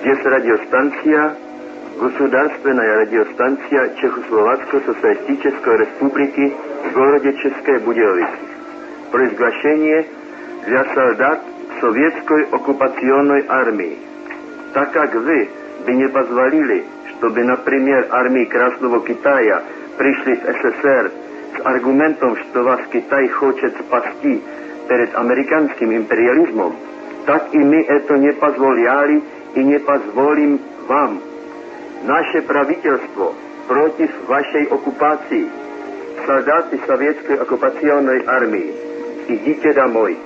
Здесь радиостанция, государственная радиостанция Чехословацкой Социалистической Республики в городе České Budějovice. Произглашение для солдат советской оккупационной армии. Так как вы бы не позволили, чтобы, например, армии Красного Китая пришли в СССР с аргументом, что вас Китай хочет спасти перед американским империализмом, так и мы это не позволяли и не позволим вам. Наше правительство против вашей оккупации. Солдаты советской оккупационной армии, идите домой.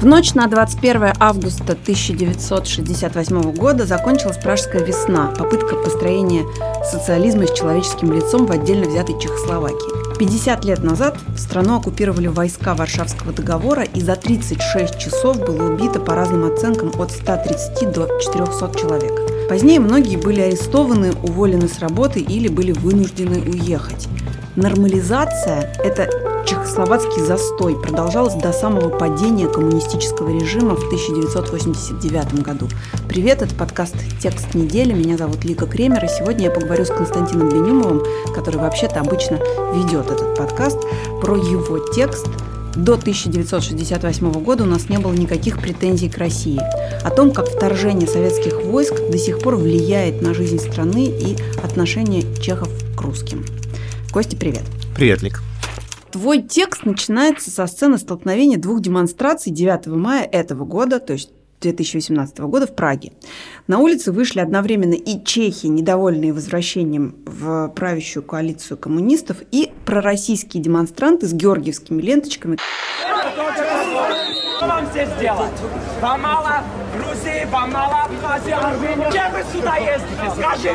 В ночь на 21 августа 1968 года закончилась Пражская весна, попытка построения социализма с человеческим лицом в отдельно взятой Чехословакии. 50 лет назад страну оккупировали войска Варшавского договора, и за 36 часов было убито по разным оценкам от 130 до 400 человек. Позднее многие были арестованы, уволены с работы или были вынуждены уехать. Нормализация – это чехословацкий застой продолжалась до самого падения коммунистического режима в 1989 году. Привет, это подкаст «Текст недели». Меня зовут Лика Кремер, и сегодня я поговорю с Константином Бенюмовым, который вообще-то обычно ведет этот подкаст, про его текст до 1968 года у нас не было никаких претензий к России. О том, как вторжение советских войск до сих пор влияет на жизнь страны и отношение чехов к русским. Костя, привет. Привет, Лик. Твой текст начинается со сцены столкновения двух демонстраций 9 мая этого года, то есть 2018 года в Праге. На улице вышли одновременно и чехи, недовольные возвращением в правящую коалицию коммунистов, и пророссийские демонстранты с георгиевскими ленточками. Что вам здесь делать? Вам мало Грузии, вам мало Абхазии, Армении. Чем вы сюда ездите? Скажите!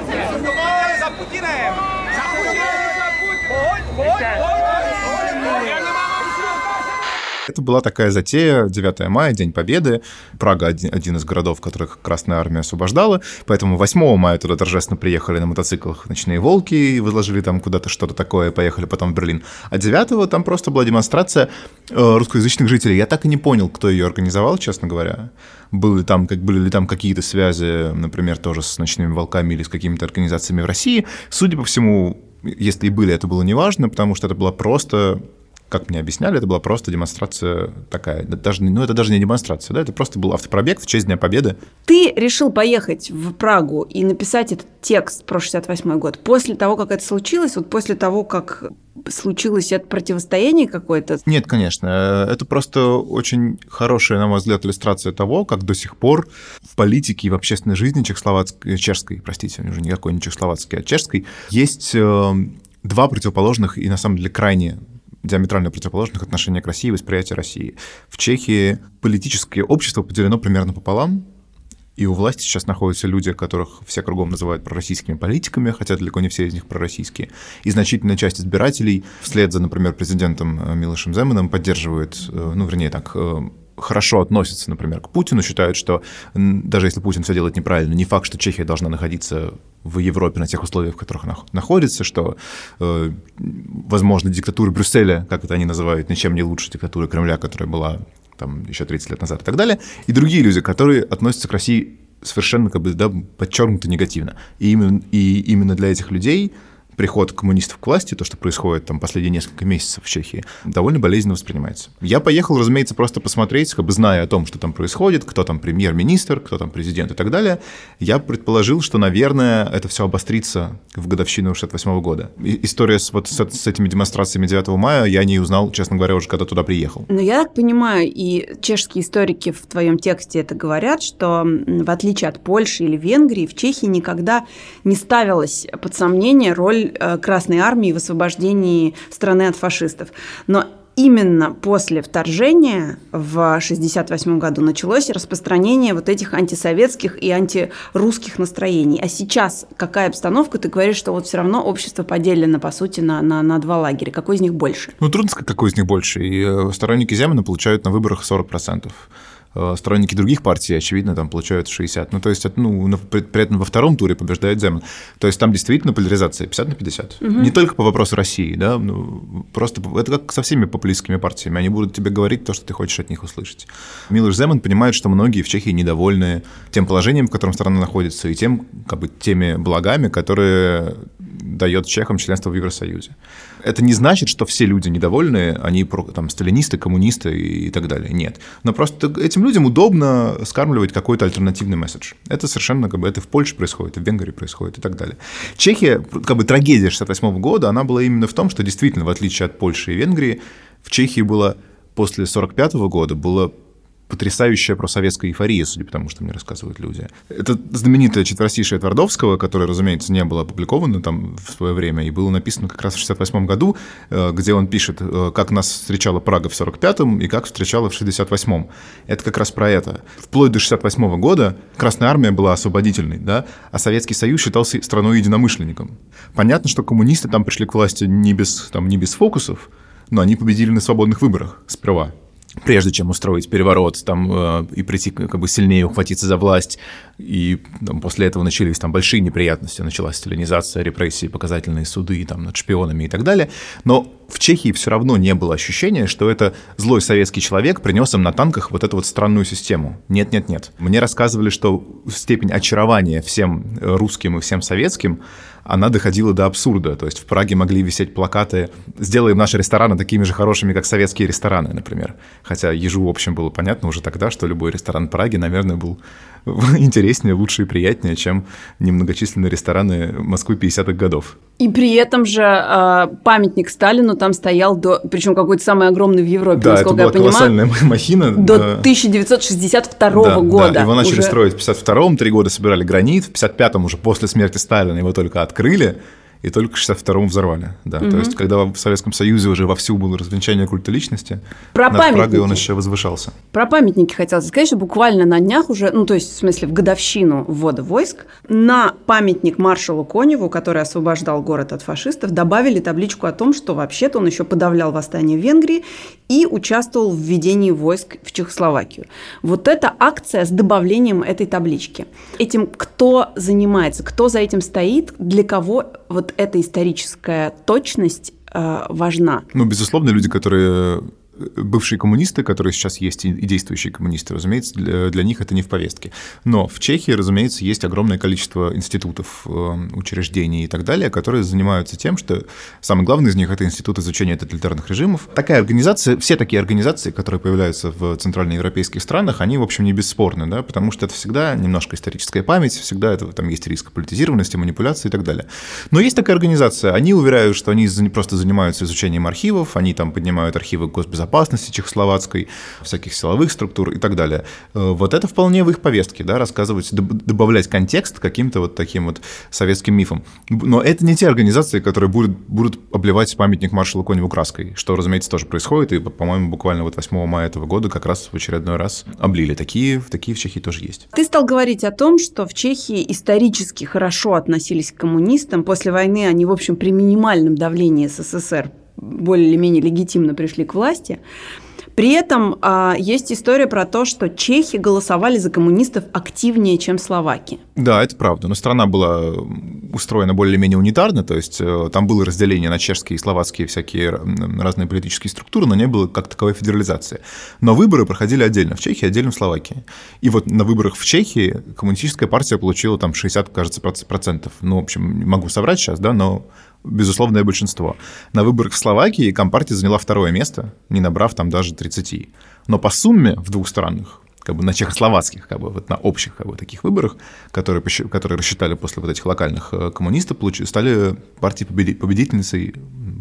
За Путиным! За Путиным! Это была такая затея, 9 мая, День Победы. Прага один, один из городов, которых Красная Армия освобождала. Поэтому 8 мая туда торжественно приехали на мотоциклах ночные волки, и выложили там куда-то что-то такое, поехали потом в Берлин. А 9 там просто была демонстрация э, русскоязычных жителей. Я так и не понял, кто ее организовал, честно говоря. Были, там, как, были ли там какие-то связи, например, тоже с ночными волками или с какими-то организациями в России. Судя по всему, если и были, это было неважно, потому что это была просто как мне объясняли, это была просто демонстрация такая, даже, ну это даже не демонстрация, да, это просто был автопробег в честь Дня Победы. Ты решил поехать в Прагу и написать этот текст про 68 год после того, как это случилось, вот после того, как случилось это противостояние какое-то? Нет, конечно. Это просто очень хорошая, на мой взгляд, иллюстрация того, как до сих пор в политике и в общественной жизни чехословацкой, чешской, простите, уже никакой не чехословацкой, а чешской, есть э, два противоположных и, на самом деле, крайне диаметрально противоположных отношения к России и восприятия России. В Чехии политическое общество поделено примерно пополам, и у власти сейчас находятся люди, которых все кругом называют пророссийскими политиками, хотя далеко не все из них пророссийские. И значительная часть избирателей вслед за, например, президентом э, Милошем Земаном поддерживает, э, ну, вернее так, э, хорошо относятся, например, к Путину, считают, что даже если Путин все делает неправильно, не факт, что Чехия должна находиться в Европе на тех условиях, в которых она находится, что, э, возможно, диктатура Брюсселя, как это они называют, ничем не лучше диктатуры Кремля, которая была там еще 30 лет назад и так далее, и другие люди, которые относятся к России совершенно как бы да, подчеркнуто негативно. И именно, и именно для этих людей приход коммунистов к власти, то, что происходит там последние несколько месяцев в Чехии, довольно болезненно воспринимается. Я поехал, разумеется, просто посмотреть, как бы зная о том, что там происходит, кто там премьер-министр, кто там президент и так далее. Я предположил, что, наверное, это все обострится в годовщину 68 года. И история с, вот с, с этими демонстрациями 9 мая я не узнал, честно говоря, уже когда туда приехал. Но я так понимаю, и чешские историки в твоем тексте это говорят, что в отличие от Польши или Венгрии, в Чехии никогда не ставилась под сомнение роль роль э, Красной Армии в освобождении страны от фашистов. Но именно после вторжения в 1968 году началось распространение вот этих антисоветских и антирусских настроений. А сейчас какая обстановка? Ты говоришь, что вот все равно общество поделено, по сути, на, на, на два лагеря. Какой из них больше? Ну, трудно сказать, какой из них больше. И э, сторонники Земина получают на выборах 40%. Э, сторонники других партий, очевидно, там получают 60. Ну, то есть, ну, при, при этом во втором туре побеждает Земан. То есть там действительно поляризация 50 на 50. Угу. Не только по вопросу России, да, ну, просто это как со всеми популистскими партиями. Они будут тебе говорить то, что ты хочешь от них услышать. Милош Земан понимает, что многие в Чехии недовольны тем положением, в котором страна находится, и тем, как бы, теми благами, которые дает чехам членство в Евросоюзе. Это не значит, что все люди недовольны, они там сталинисты, коммунисты и так далее. Нет. Но просто этим людям удобно скармливать какой-то альтернативный месседж. Это совершенно как бы это в Польше происходит, в Венгрии происходит и так далее. Чехия, как бы трагедия 68 года, она была именно в том, что действительно, в отличие от Польши и Венгрии, в Чехии было после 45 года было потрясающая просоветская эйфория, судя по тому, что мне рассказывают люди. Это знаменитая четверостишая Твардовского, которая, разумеется, не была опубликована там в свое время, и было написано как раз в 68 году, э, где он пишет, э, как нас встречала Прага в 45-м и как встречала в 68-м. Это как раз про это. Вплоть до 68 -го года Красная Армия была освободительной, да, а Советский Союз считался страной единомышленником. Понятно, что коммунисты там пришли к власти не без, там, не без фокусов, но они победили на свободных выборах сперва прежде чем устроить переворот там, э, и прийти как бы сильнее ухватиться за власть. И там, после этого начались там большие неприятности. Началась сталинизация, репрессии, показательные суды там, над шпионами и так далее. Но в Чехии все равно не было ощущения, что это злой советский человек принес им на танках вот эту вот странную систему. Нет-нет-нет. Мне рассказывали, что степень очарования всем русским и всем советским она доходила до абсурда. То есть в Праге могли висеть плакаты «Сделаем наши рестораны такими же хорошими, как советские рестораны», например. Хотя ежу, в общем, было понятно уже тогда, что любой ресторан Праги, наверное, был интереснее, лучше и приятнее, чем немногочисленные рестораны Москвы 50-х годов. И при этом же э, памятник Сталину там стоял до, причем какой-то самый огромный в Европе, да, насколько это была я понимаю, колоссальная махина. До да. 1962 да, года. Да, его начали уже... строить в 52-м, три года собирали гранит, в 55-м уже после смерти Сталина его только открыли и только в 62-м взорвали. Да. Угу. То есть, когда в Советском Союзе уже вовсю было развенчание культа личности, Про над памятники. Прагой он еще возвышался. Про памятники хотелось сказать, что буквально на днях уже, ну, то есть, в смысле, в годовщину ввода войск, на памятник маршалу Коневу, который освобождал город от фашистов, добавили табличку о том, что вообще-то он еще подавлял восстание в Венгрии и участвовал в введении войск в Чехословакию. Вот эта акция с добавлением этой таблички. Этим кто занимается, кто за этим стоит, для кого вот эта историческая точность э, важна. Ну, безусловно, люди, которые бывшие коммунисты, которые сейчас есть, и действующие коммунисты, разумеется, для, для них это не в повестке. Но в Чехии, разумеется, есть огромное количество институтов, э, учреждений и так далее, которые занимаются тем, что самый главный из них — это институт изучения тоталитарных режимов. Такая организация, все такие организации, которые появляются в центральноевропейских странах, они, в общем, не бесспорны, да, потому что это всегда немножко историческая память, всегда это, там есть риск политизированности, манипуляции и так далее. Но есть такая организация, они уверяют, что они просто занимаются изучением архивов, они там поднимают архивы госбезопасности, безопасности чехословацкой, всяких силовых структур и так далее. Э, вот это вполне в их повестке, да, рассказывать, добавлять контекст каким-то вот таким вот советским мифом. Но это не те организации, которые будут, будут обливать памятник маршалу Коневу краской, что, разумеется, тоже происходит, и, по-моему, буквально вот 8 мая этого года как раз в очередной раз облили. Такие, такие в Чехии тоже есть. Ты стал говорить о том, что в Чехии исторически хорошо относились к коммунистам. После войны они, в общем, при минимальном давлении СССР более или менее легитимно пришли к власти. При этом а, есть история про то, что чехи голосовали за коммунистов активнее, чем словаки. Да, это правда. Но страна была устроена более-менее унитарно, то есть э, там было разделение на чешские и словацкие всякие разные политические структуры, но не было как таковой федерализации. Но выборы проходили отдельно в Чехии, отдельно в Словакии. И вот на выборах в Чехии коммунистическая партия получила там 60, кажется, процентов. Ну, в общем, могу соврать сейчас, да, но безусловное большинство. На выборах в Словакии Компартия заняла второе место, не набрав там даже 30. Но по сумме в двух странах как бы на чехословацких, как бы вот на общих как бы, таких выборах, которые, которые рассчитали после вот этих локальных э, коммунистов, стали партией победительницей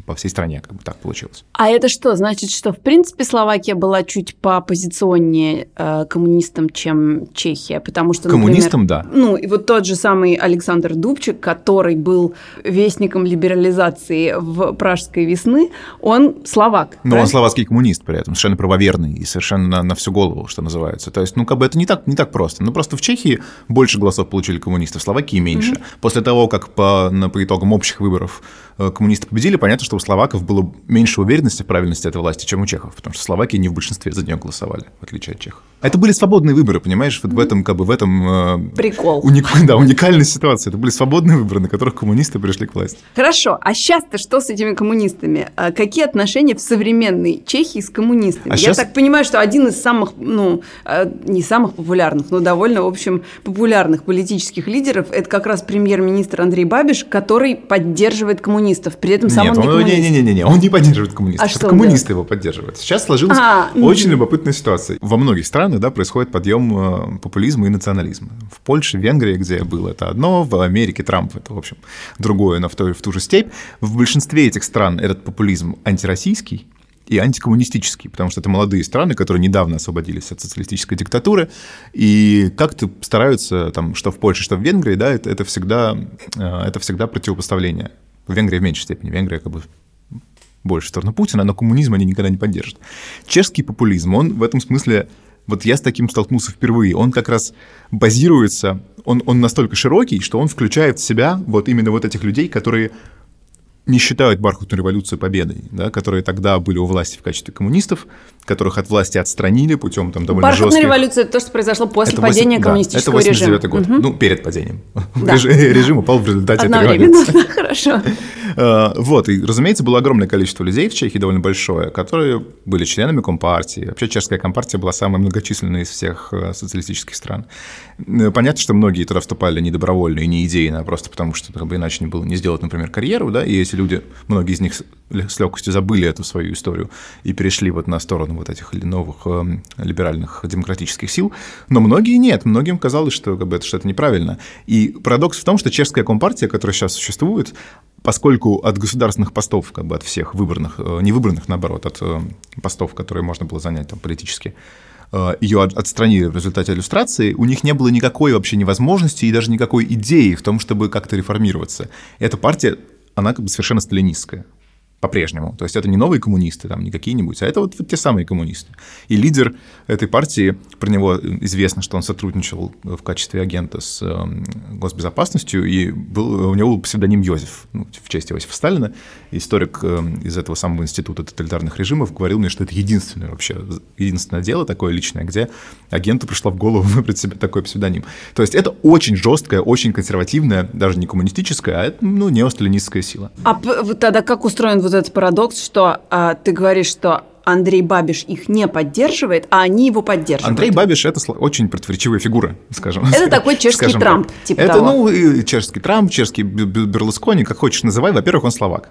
по всей стране, как бы так получилось. А это что? Значит, что в принципе Словакия была чуть пооппозиционнее э, коммунистам, чем Чехия, потому что, Коммунистам, да. Ну, и вот тот же самый Александр Дубчик, который был вестником либерализации в Пражской весны, он словак. Но правильно? он словацкий коммунист при этом, совершенно правоверный и совершенно на, на всю голову, что называется. То есть, ну, как бы это не так, не так просто. Ну, просто в Чехии больше голосов получили коммунисты, в Словакии меньше. Mm-hmm. После того, как по, на, по итогам общих выборов э, коммунисты победили, понятно, что у словаков было меньше уверенности в правильности этой власти, чем у чехов, потому что Словакии не в большинстве за нее голосовали, в отличие от чехов. Это были свободные выборы, понимаешь? Вот в этом, как бы, в этом... Э, Прикол. Уник, да, уникальная ситуация. Это были свободные выборы, на которых коммунисты пришли к власти. Хорошо, а сейчас-то что с этими коммунистами? А какие отношения в современной Чехии с коммунистами? А Я сейчас... так понимаю, что один из самых, ну, э, не самых популярных, но довольно, в общем, популярных политических лидеров, это как раз премьер-министр Андрей Бабиш, который поддерживает коммунистов. При этом сам Нет, он не коммунист. Не, не, не, не, он не поддерживает коммунистов. А это коммунисты делает? его поддерживают. Сейчас сложилась а, очень угу. любопытная ситуация. Во многих странах, да, происходит подъем э, популизма и национализма. В Польше, Венгрии, где я был, это одно, в Америке Трамп это, в общем, другое, но в ту, в ту же степь. В большинстве этих стран этот популизм антироссийский, и антикоммунистический, потому что это молодые страны, которые недавно освободились от социалистической диктатуры, и как-то стараются, там, что в Польше, что в Венгрии, да, это, это, всегда, э, это всегда противопоставление. В Венгрии в меньшей степени. Венгрия как бы больше в сторону Путина, но коммунизм они никогда не поддержат. Чешский популизм, он в этом смысле вот я с таким столкнулся впервые. Он как раз базируется, он, он настолько широкий, что он включает в себя вот именно вот этих людей, которые не считают бархатную революцию победой, да, которые тогда были у власти в качестве коммунистов, которых от власти отстранили путем там довольно Бархатная жестких... революция – это то, что произошло после это 8, падения да, коммунистического это 89 режима. год, угу. ну, перед падением. Да. Режим упал в результате этой революции. хорошо. А, вот, и, разумеется, было огромное количество людей в Чехии, довольно большое, которые были членами Компартии. Вообще, чешская Компартия была самой многочисленной из всех э, социалистических стран. Э, понятно, что многие туда вступали не добровольно и не идейно, а просто потому, что как бы иначе не было не сделать, например, карьеру, да, и эти люди, многие из них с легкостью забыли эту свою историю и перешли вот на сторону вот этих новых э, либеральных демократических сил, но многие нет, многим казалось, что как бы, это что-то неправильно. И парадокс в том, что чешская компартия, которая сейчас существует, поскольку от государственных постов, как бы от всех выбранных, э, не выбранных, наоборот, от э, постов, которые можно было занять там политически, ее отстранили в результате иллюстрации, у них не было никакой вообще невозможности и даже никакой идеи в том, чтобы как-то реформироваться. Эта партия, она как бы совершенно сталинистская по-прежнему. То есть это не новые коммунисты, там, не какие-нибудь, а это вот, вот те самые коммунисты. И лидер этой партии, про него известно, что он сотрудничал в качестве агента с э, госбезопасностью, и был, у него был псевдоним Йозеф, ну, в честь Иосифа Сталина. Историк э, из этого самого института тоталитарных режимов говорил мне, что это единственное вообще, единственное дело такое личное, где агенту пришло в голову выбрать себе такой псевдоним. То есть это очень жесткая, очень консервативная, даже не коммунистическая, а ну, неосталинистская сила. А тогда как устроен вот вот этот парадокс, что а, ты говоришь, что Андрей Бабиш их не поддерживает, а они его поддерживают. Андрей Бабиш – это очень противоречивая фигура, скажем. Это такой чешский Трамп, так. типа Это, того. ну, чешский Трамп, чешский Берлускони, как хочешь называй. Во-первых, он словак.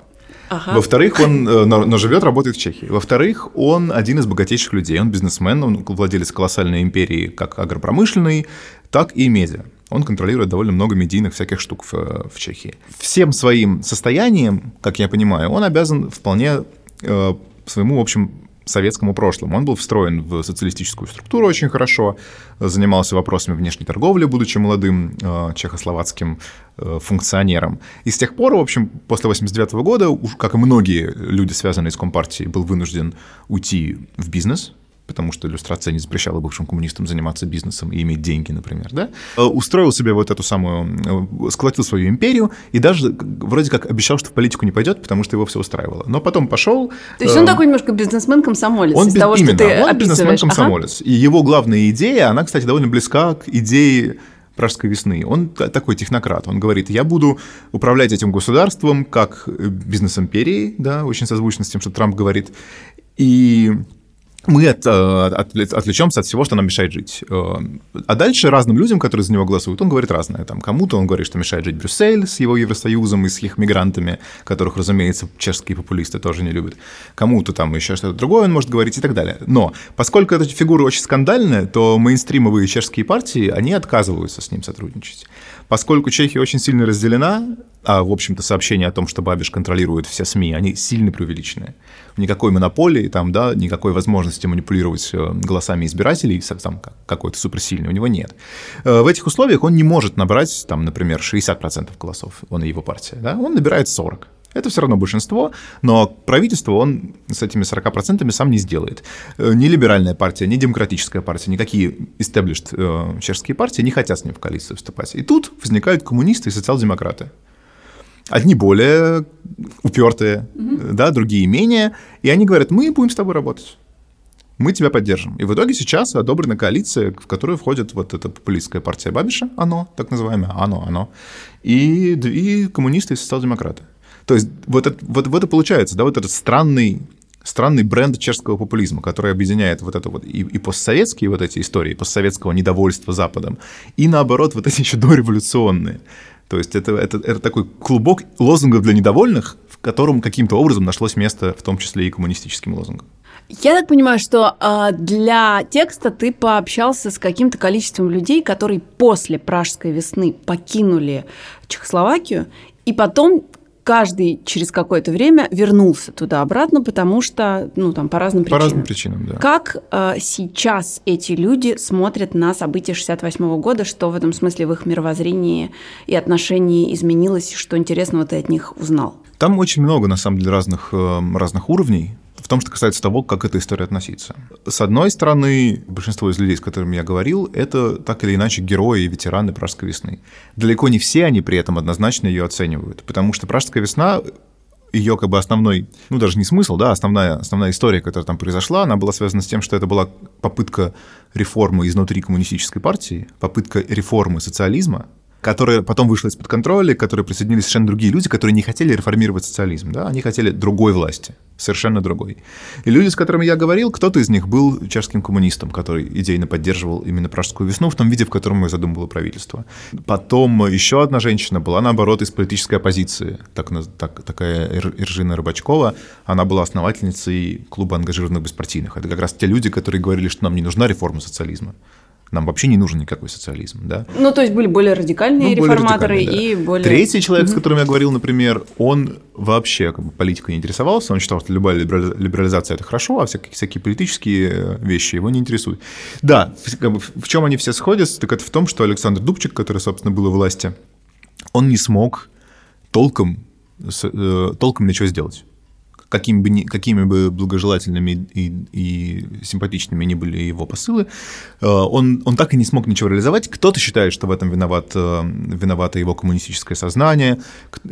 Ага. Во-вторых, он, э, но, но живет, работает в Чехии. Во-вторых, он один из богатейших людей. Он бизнесмен, он владелец колоссальной империи, как агропромышленной, так и медиа он контролирует довольно много медийных всяких штук в, в Чехии. Всем своим состоянием, как я понимаю, он обязан вполне э, своему, в общем, советскому прошлому. Он был встроен в социалистическую структуру очень хорошо, занимался вопросами внешней торговли, будучи молодым э, чехословацким э, функционером. И с тех пор, в общем, после 89 года, как и многие люди, связанные с Компартией, был вынужден уйти в бизнес, потому что иллюстрация не запрещала бывшим коммунистам заниматься бизнесом и иметь деньги, например, да, э, устроил себе вот эту самую, э, сколотил свою империю и даже вроде как обещал, что в политику не пойдет, потому что его все устраивало. Но потом пошел... То есть он э, такой немножко бизнесмен-комсомолец он из того, именно, что ты он бизнесмен-комсомолец. Ага. И его главная идея, она, кстати, довольно близка к идее Пражской весны. Он такой технократ. Он говорит, я буду управлять этим государством как бизнес-империей, да, очень созвучно с тем, что Трамп говорит. И мы от, э, от, отвлечемся от всего, что нам мешает жить. Э, а дальше разным людям, которые за него голосуют, он говорит разное. Там, кому-то он говорит, что мешает жить Брюссель с его Евросоюзом и с их мигрантами, которых, разумеется, чешские популисты тоже не любят. Кому-то там еще что-то другое он может говорить и так далее. Но поскольку эта фигура очень скандальная, то мейнстримовые чешские партии, они отказываются с ним сотрудничать. Поскольку Чехия очень сильно разделена, а, в общем-то, сообщения о том, что Бабиш контролирует все СМИ, они сильно преувеличены. Никакой монополии, там, да, никакой возможности манипулировать э, голосами избирателей, там, какой-то суперсильный, у него нет. Э, в этих условиях он не может набрать, там, например, 60% голосов, он и его партия, да, он набирает 40%. Это все равно большинство, но правительство он с этими 40% сам не сделает. Э, ни либеральная партия, ни демократическая партия, никакие established э, чешские партии не хотят с ним в коалицию вступать. И тут возникают коммунисты и социал-демократы. Одни более упертые, угу. да, другие менее. И они говорят, мы будем с тобой работать. мы тебя поддержим. И в итоге сейчас одобрена коалиция, в которую входит вот эта популистская партия Бабиша, оно, так называемое, оно, оно, и, и коммунисты и социал-демократы. То есть вот это, вот, вот это получается, да, вот этот странный странный бренд чешского популизма, который объединяет вот это вот и, и постсоветские вот эти истории, постсоветского недовольства Западом, и наоборот вот эти еще дореволюционные. То есть это, это, это такой клубок лозунгов для недовольных, в котором каким-то образом нашлось место, в том числе и коммунистическим лозунгам. Я так понимаю, что э, для текста ты пообщался с каким-то количеством людей, которые после Пражской весны покинули Чехословакию, и потом каждый через какое-то время вернулся туда-обратно, потому что, ну, там, по разным причинам. По разным причинам, да. Как э, сейчас эти люди смотрят на события 68 года, что в этом смысле в их мировоззрении и отношении изменилось, что интересного ты от них узнал? Там очень много, на самом деле, разных, э, разных уровней в том, что касается того, как к этой истории относиться. С одной стороны, большинство из людей, с которыми я говорил, это так или иначе герои и ветераны Пражской весны. Далеко не все они при этом однозначно ее оценивают, потому что Пражская весна ее как бы основной, ну даже не смысл, да, основная, основная история, которая там произошла, она была связана с тем, что это была попытка реформы изнутри коммунистической партии, попытка реформы социализма, которая потом вышла из-под контроля, к которой присоединились совершенно другие люди, которые не хотели реформировать социализм, да, они хотели другой власти, совершенно другой. И люди, с которыми я говорил, кто-то из них был чешским коммунистом, который идейно поддерживал именно Пражскую весну в том виде, в котором ее задумывало правительство. Потом еще одна женщина была, наоборот, из политической оппозиции, так, так, такая Иржина Рыбачкова, она была основательницей клуба ангажированных беспартийных. Это как раз те люди, которые говорили, что нам не нужна реформа социализма. Нам вообще не нужен никакой социализм, да? Ну, то есть были более радикальные ну, более реформаторы радикальные, да. и более... Третий человек, mm-hmm. с которым я говорил, например, он вообще как бы, политикой не интересовался, он считал, что любая либерализация – это хорошо, а всякие, всякие политические вещи его не интересуют. Да, как бы, в чем они все сходятся, так это в том, что Александр Дубчик, который, собственно, был у власти, он не смог толком, э, толком ничего сделать какими бы, какими бы благожелательными и, и симпатичными ни были его посылы, э, он, он так и не смог ничего реализовать. Кто-то считает, что в этом виноват, э, виновато его коммунистическое сознание,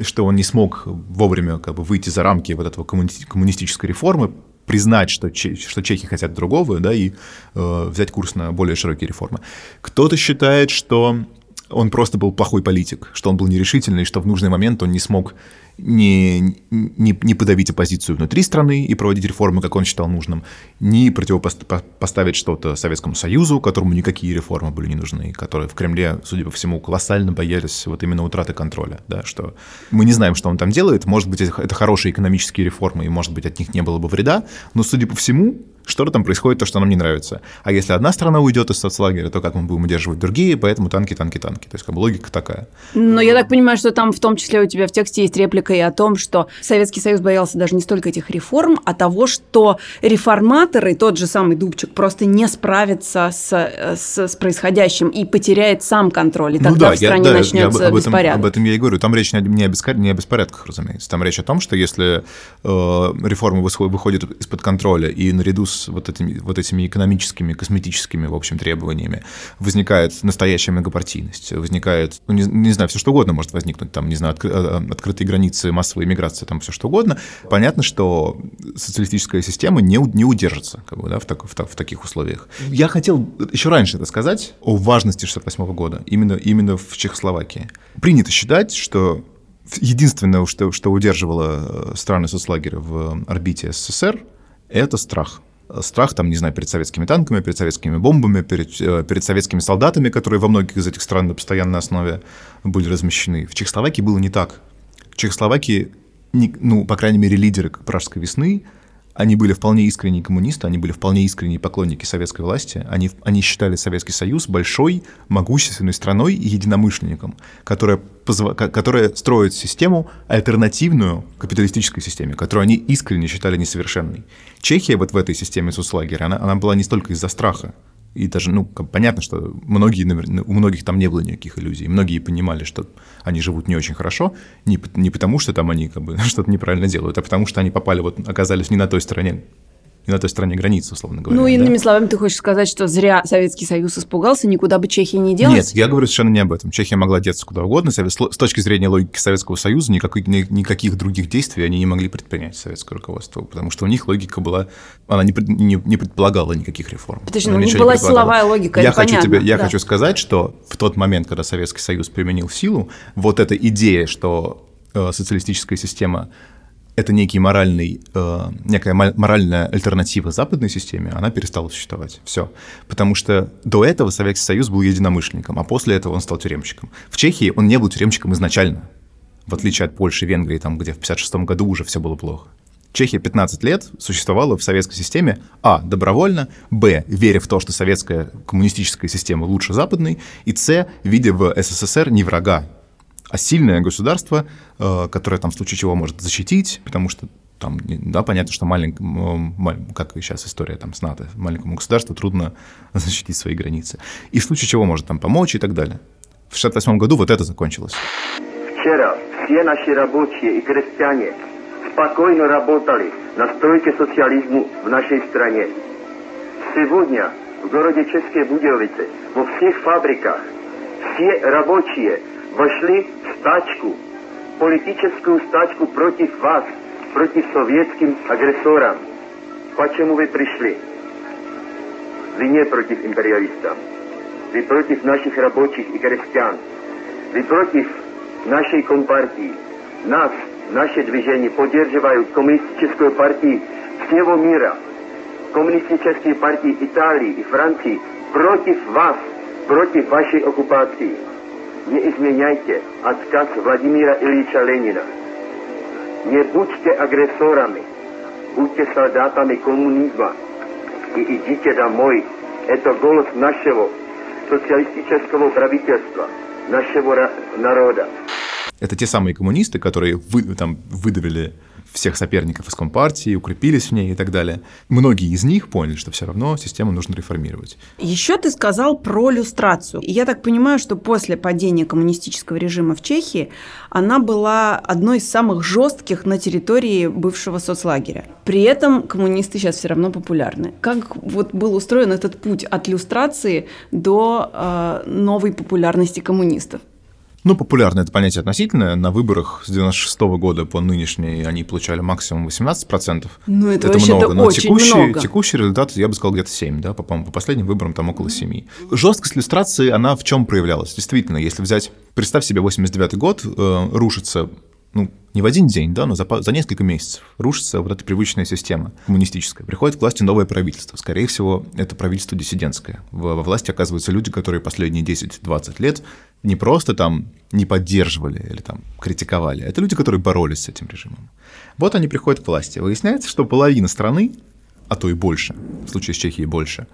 что он не смог вовремя как бы, выйти за рамки вот этого коммунистической реформы, признать, что, что чехи хотят другого, да, и э, взять курс на более широкие реформы. Кто-то считает, что он просто был плохой политик, что он был нерешительный, что в нужный момент он не смог не, не, не подавить оппозицию внутри страны и проводить реформы, как он считал нужным, не противопоставить что-то Советскому Союзу, которому никакие реформы были не нужны, которые в Кремле, судя по всему, колоссально боялись вот именно утраты контроля, да, что мы не знаем, что он там делает, может быть, это хорошие экономические реформы, и, может быть, от них не было бы вреда, но, судя по всему, что-то там происходит, то, что нам не нравится. А если одна страна уйдет из соцлагеря, то как мы будем удерживать другие, поэтому танки, танки, танки. То есть как бы логика такая. Но я так понимаю, что там в том числе у тебя в тексте есть реплика и о том, что Советский Союз боялся даже не столько этих реформ, а того, что реформаторы, тот же самый Дубчик, просто не справится с, с, с происходящим и потеряет сам контроль, и ну тогда ну да, в стране я, да, начнется я об, беспорядок. Этом, об этом я и говорю. Там речь не о, не о беспорядках, разумеется. Там речь о том, что если э, реформа выходит из-под контроля и наряду с вот этими, вот этими экономическими, косметическими, в общем, требованиями возникает настоящая многопартийность, возникает, ну, не, не знаю, все что угодно может возникнуть, там, не знаю, откры, э, открытые границы, массовая иммиграция, там все что угодно. Понятно, что социалистическая система не, не удержится как бы, да, в, так, в, в таких условиях. Я хотел еще раньше это сказать о важности 68 года, именно, именно в Чехословакии. Принято считать, что единственное, что, что удерживало э, страны соцлагеря в орбите СССР, это страх страх, там, не знаю, перед советскими танками, перед советскими бомбами, перед, э, перед советскими солдатами, которые во многих из этих стран на постоянной основе были размещены. В Чехословакии было не так. В Чехословакии, ну, по крайней мере, лидеры Пражской весны – они были вполне искренние коммунисты, они были вполне искренние поклонники советской власти. Они, они считали Советский Союз большой, могущественной страной и единомышленником, которая, позва, которая строит систему альтернативную капиталистической системе, которую они искренне считали несовершенной. Чехия вот в этой системе соцлагеря, она, она была не столько из-за страха, и даже, ну, понятно, что многие, у многих там не было никаких иллюзий. Многие понимали, что они живут не очень хорошо, не, не потому, что там они как бы что-то неправильно делают, а потому что они попали, вот, оказались не на той стороне и на той стороне границы, условно говоря. Ну, да? иными словами, ты хочешь сказать, что зря Советский Союз испугался, никуда бы Чехия не делась? Нет, я говорю совершенно не об этом. Чехия могла деться куда угодно. С точки зрения логики Советского Союза никакой- ни- никаких других действий они не могли предпринять, советское руководство, потому что у них логика была... Она не, не- не предполагала никаких реформ. Подожди, ну, не была предполагала. силовая логика, Я, хочу, понятно, тебе, я да. хочу сказать, что в тот момент, когда Советский Союз применил силу, вот эта идея, что э, социалистическая система это некий моральный, э, некая мо- моральная альтернатива западной системе, она перестала существовать. Все. Потому что до этого Советский Союз был единомышленником, а после этого он стал тюремщиком. В Чехии он не был тюремщиком изначально, в отличие от Польши, Венгрии, там, где в 1956 году уже все было плохо. Чехия 15 лет существовала в советской системе, а, добровольно, б, веря в то, что советская коммунистическая система лучше западной, и с, видя в СССР не врага, а сильное государство, э, которое там в случае чего может защитить, потому что там, да, понятно, что маленькому, как сейчас история там с НАТО, маленькому государству трудно защитить свои границы. И в случае чего может там помочь и так далее. В 68 году вот это закончилось. Вчера все наши рабочие и крестьяне спокойно работали на стройке социализму в нашей стране. Сегодня в городе České Budějovice во всех фабриках все рабочие вошли в стачку, политическую стачку против вас, против советским агрессорам. Почему вы пришли? Вы не против империалистов. Вы против наших рабочих и крестьян. Вы против нашей компартии. Нас, наше движение поддерживают коммунистическую партию всего мира. Коммунистические партии Италии и Франции против вас, против вашей оккупации. Не изменяйте отказ Владимира Ильича Ленина. Не будьте агрессорами, будьте солдатами коммунизма и идите домой. Это голос нашего социалистического правительства, нашего народа. Это те самые коммунисты, которые вы, там, выдавили всех соперников из Компартии, укрепились в ней и так далее. Многие из них поняли, что все равно систему нужно реформировать. Еще ты сказал про люстрацию. И я так понимаю, что после падения коммунистического режима в Чехии она была одной из самых жестких на территории бывшего соцлагеря. При этом коммунисты сейчас все равно популярны. Как вот был устроен этот путь от люстрации до э, новой популярности коммунистов? Ну, популярно это понятие относительное. На выборах с 96 года по нынешней они получали максимум 18%. Ну, это вообще-то много, но очень текущий, много. текущий результат, я бы сказал, где-то 7, да, по, по по последним выборам там около 7. Жесткость иллюстрации, она в чем проявлялась? Действительно, если взять, представь себе 89 год, э, рушится ну, не в один день, да, но за, за несколько месяцев рушится вот эта привычная система коммунистическая. Приходит к власти новое правительство. Скорее всего, это правительство диссидентское. Во, во власти оказываются люди, которые последние 10-20 лет не просто там не поддерживали или там критиковали, это люди, которые боролись с этим режимом. Вот они приходят к власти. Выясняется, что половина страны, а то и больше, в случае с Чехией больше,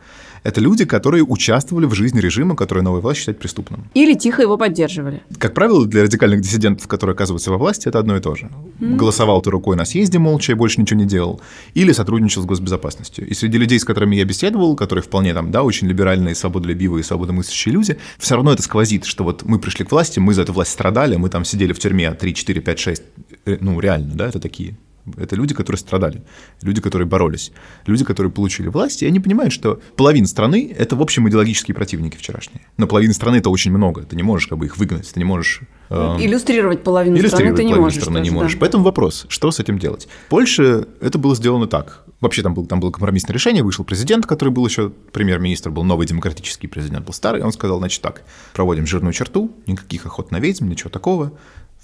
это люди, которые участвовали в жизни режима, который новая власть считает преступным. Или тихо его поддерживали? Как правило, для радикальных диссидентов, которые оказываются во власти, это одно и то же. Голосовал ты рукой на съезде молча и больше ничего не делал, или сотрудничал с госбезопасностью. И среди людей, с которыми я беседовал, которые вполне там, да, очень либеральные, свободолюбивые, свободомыслящие люди, все равно это сквозит, что вот мы пришли к власти, мы за эту власть страдали, мы там сидели в тюрьме 3, 4, 5, 6, э, ну, реально, да, это такие это люди, которые страдали, люди, которые боролись, люди, которые получили власть, и они понимают, что половина страны — это, в общем, идеологические противники вчерашние. Но половина страны — это очень много, ты не можешь как бы их выгнать, ты не можешь... эм, Иллюстрировать половину страны Иллюстрировать ты не можешь. страны не тоже, да. можешь. Поэтому вопрос, что с этим делать? В Польше это было сделано так. Вообще там, был, там было компромиссное решение, вышел президент, который был еще премьер-министр, был новый демократический президент, был старый, он сказал, значит так, проводим жирную черту, никаких охот на ведьм, ничего такого,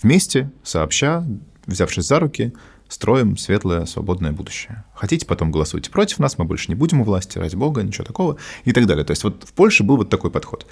вместе, сообща, взявшись за руки, строим светлое, свободное будущее. Хотите, потом голосуйте против нас, мы больше не будем у власти, ради бога, ничего такого, и так далее. То есть вот в Польше был вот такой подход.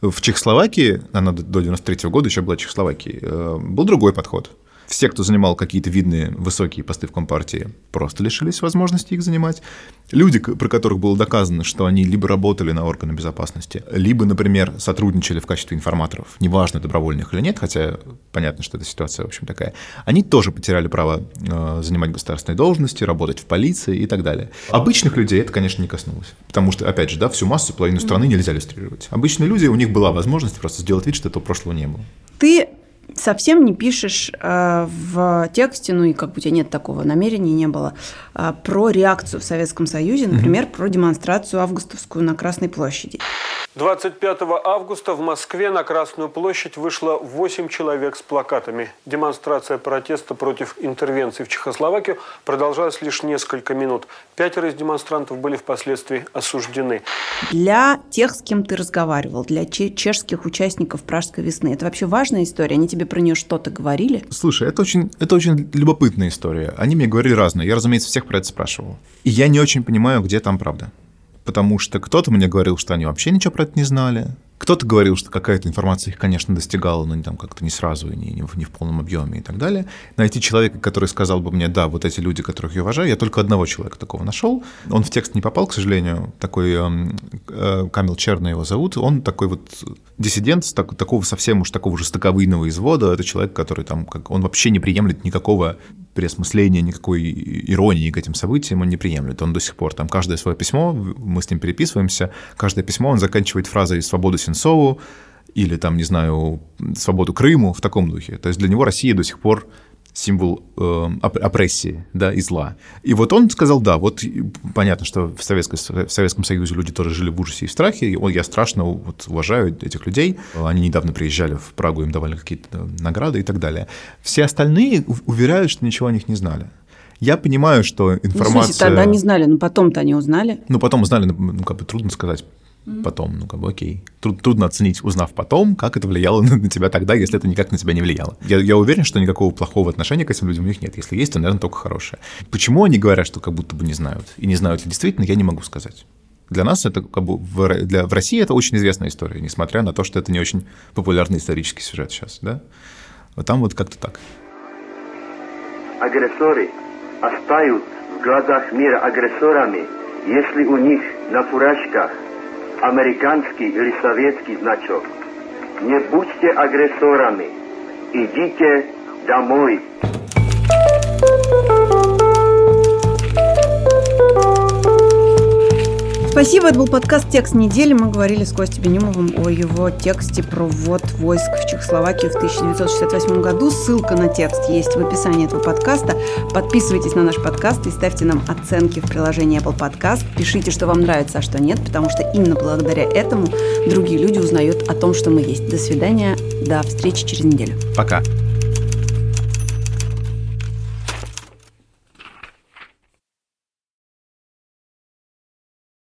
В Чехословакии, она до до 93 года еще была Чехословакией, э, был другой подход. Все, кто занимал какие-то видные высокие посты в Компартии, просто лишились возможности их занимать. Люди, про которых было доказано, что они либо работали на органы безопасности, либо, например, сотрудничали в качестве информаторов, неважно, добровольных или нет, хотя понятно, что эта ситуация, в общем, такая, они тоже потеряли право э, занимать государственные должности, работать в полиции и так далее. Обычных людей это, конечно, не коснулось, потому что, опять же, да, всю массу, половину страны нельзя иллюстрировать. Обычные люди, у них была возможность просто сделать вид, что этого прошлого не было. Ты совсем не пишешь э, в тексте, ну и как бы у тебя нет такого намерения, не было, э, про реакцию в Советском Союзе, например, про демонстрацию августовскую на Красной площади. 25 августа в Москве на Красную площадь вышло 8 человек с плакатами. Демонстрация протеста против интервенции в Чехословакию продолжалась лишь несколько минут. Пятеро из демонстрантов были впоследствии осуждены. Для тех, с кем ты разговаривал, для чешских участников Пражской весны, это вообще важная история? Они тебе про нее что-то говорили? Слушай, это очень, это очень любопытная история. Они мне говорили разное. Я, разумеется, всех про это спрашивал. И я не очень понимаю, где там правда потому что кто-то мне говорил, что они вообще ничего про это не знали, кто-то говорил, что какая-то информация их, конечно, достигала, но не там как-то не сразу и не, не, в, не в полном объеме и так далее. Найти человека, который сказал бы мне, да, вот эти люди, которых я уважаю, я только одного человека такого нашел. Он в текст не попал, к сожалению, такой э, э, Камил Черный его зовут. Он такой вот диссидент, так, такого совсем уж такого жестоковыйного извода. Это человек, который там, как, он вообще не приемлет никакого переосмысления, никакой иронии к этим событиям он не приемлет. Он до сих пор там каждое свое письмо, мы с ним переписываемся, каждое письмо он заканчивает фразой «Свободу Сенцову» или там, не знаю, «Свободу Крыму» в таком духе. То есть для него Россия до сих пор символ э, опрессии, да, и зла. И вот он сказал, да, вот понятно, что в, Советской, в Советском Союзе люди тоже жили в ужасе и в страхе, и я страшно вот, уважаю этих людей. Они недавно приезжали в Прагу, им давали какие-то награды и так далее. Все остальные уверяют, что ничего о них не знали. Я понимаю, что информация... Ну, смысле, тогда не знали, но потом-то они узнали. Ну, потом узнали, ну, как бы трудно сказать потом, ну, как бы, окей. Труд, трудно оценить, узнав потом, как это влияло на, на тебя тогда, если это никак на тебя не влияло. Я, я уверен, что никакого плохого отношения к этим людям у них нет. Если есть, то, наверное, только хорошее. Почему они говорят, что как будто бы не знают? И не знают ли действительно, я не могу сказать. Для нас это как бы в, для, в России это очень известная история, несмотря на то, что это не очень популярный исторический сюжет сейчас, да? Вот там вот как-то так. Агрессоры остают в глазах мира агрессорами, если у них на фуражках amerikánsky ili sovietský značok. Nebuďte agresorami. Idite домой. Спасибо, это был подкаст «Текст недели». Мы говорили с Костей Бенюмовым о его тексте про ввод войск в Чехословакию в 1968 году. Ссылка на текст есть в описании этого подкаста. Подписывайтесь на наш подкаст и ставьте нам оценки в приложении Apple Podcast. Пишите, что вам нравится, а что нет, потому что именно благодаря этому другие люди узнают о том, что мы есть. До свидания, до встречи через неделю. Пока.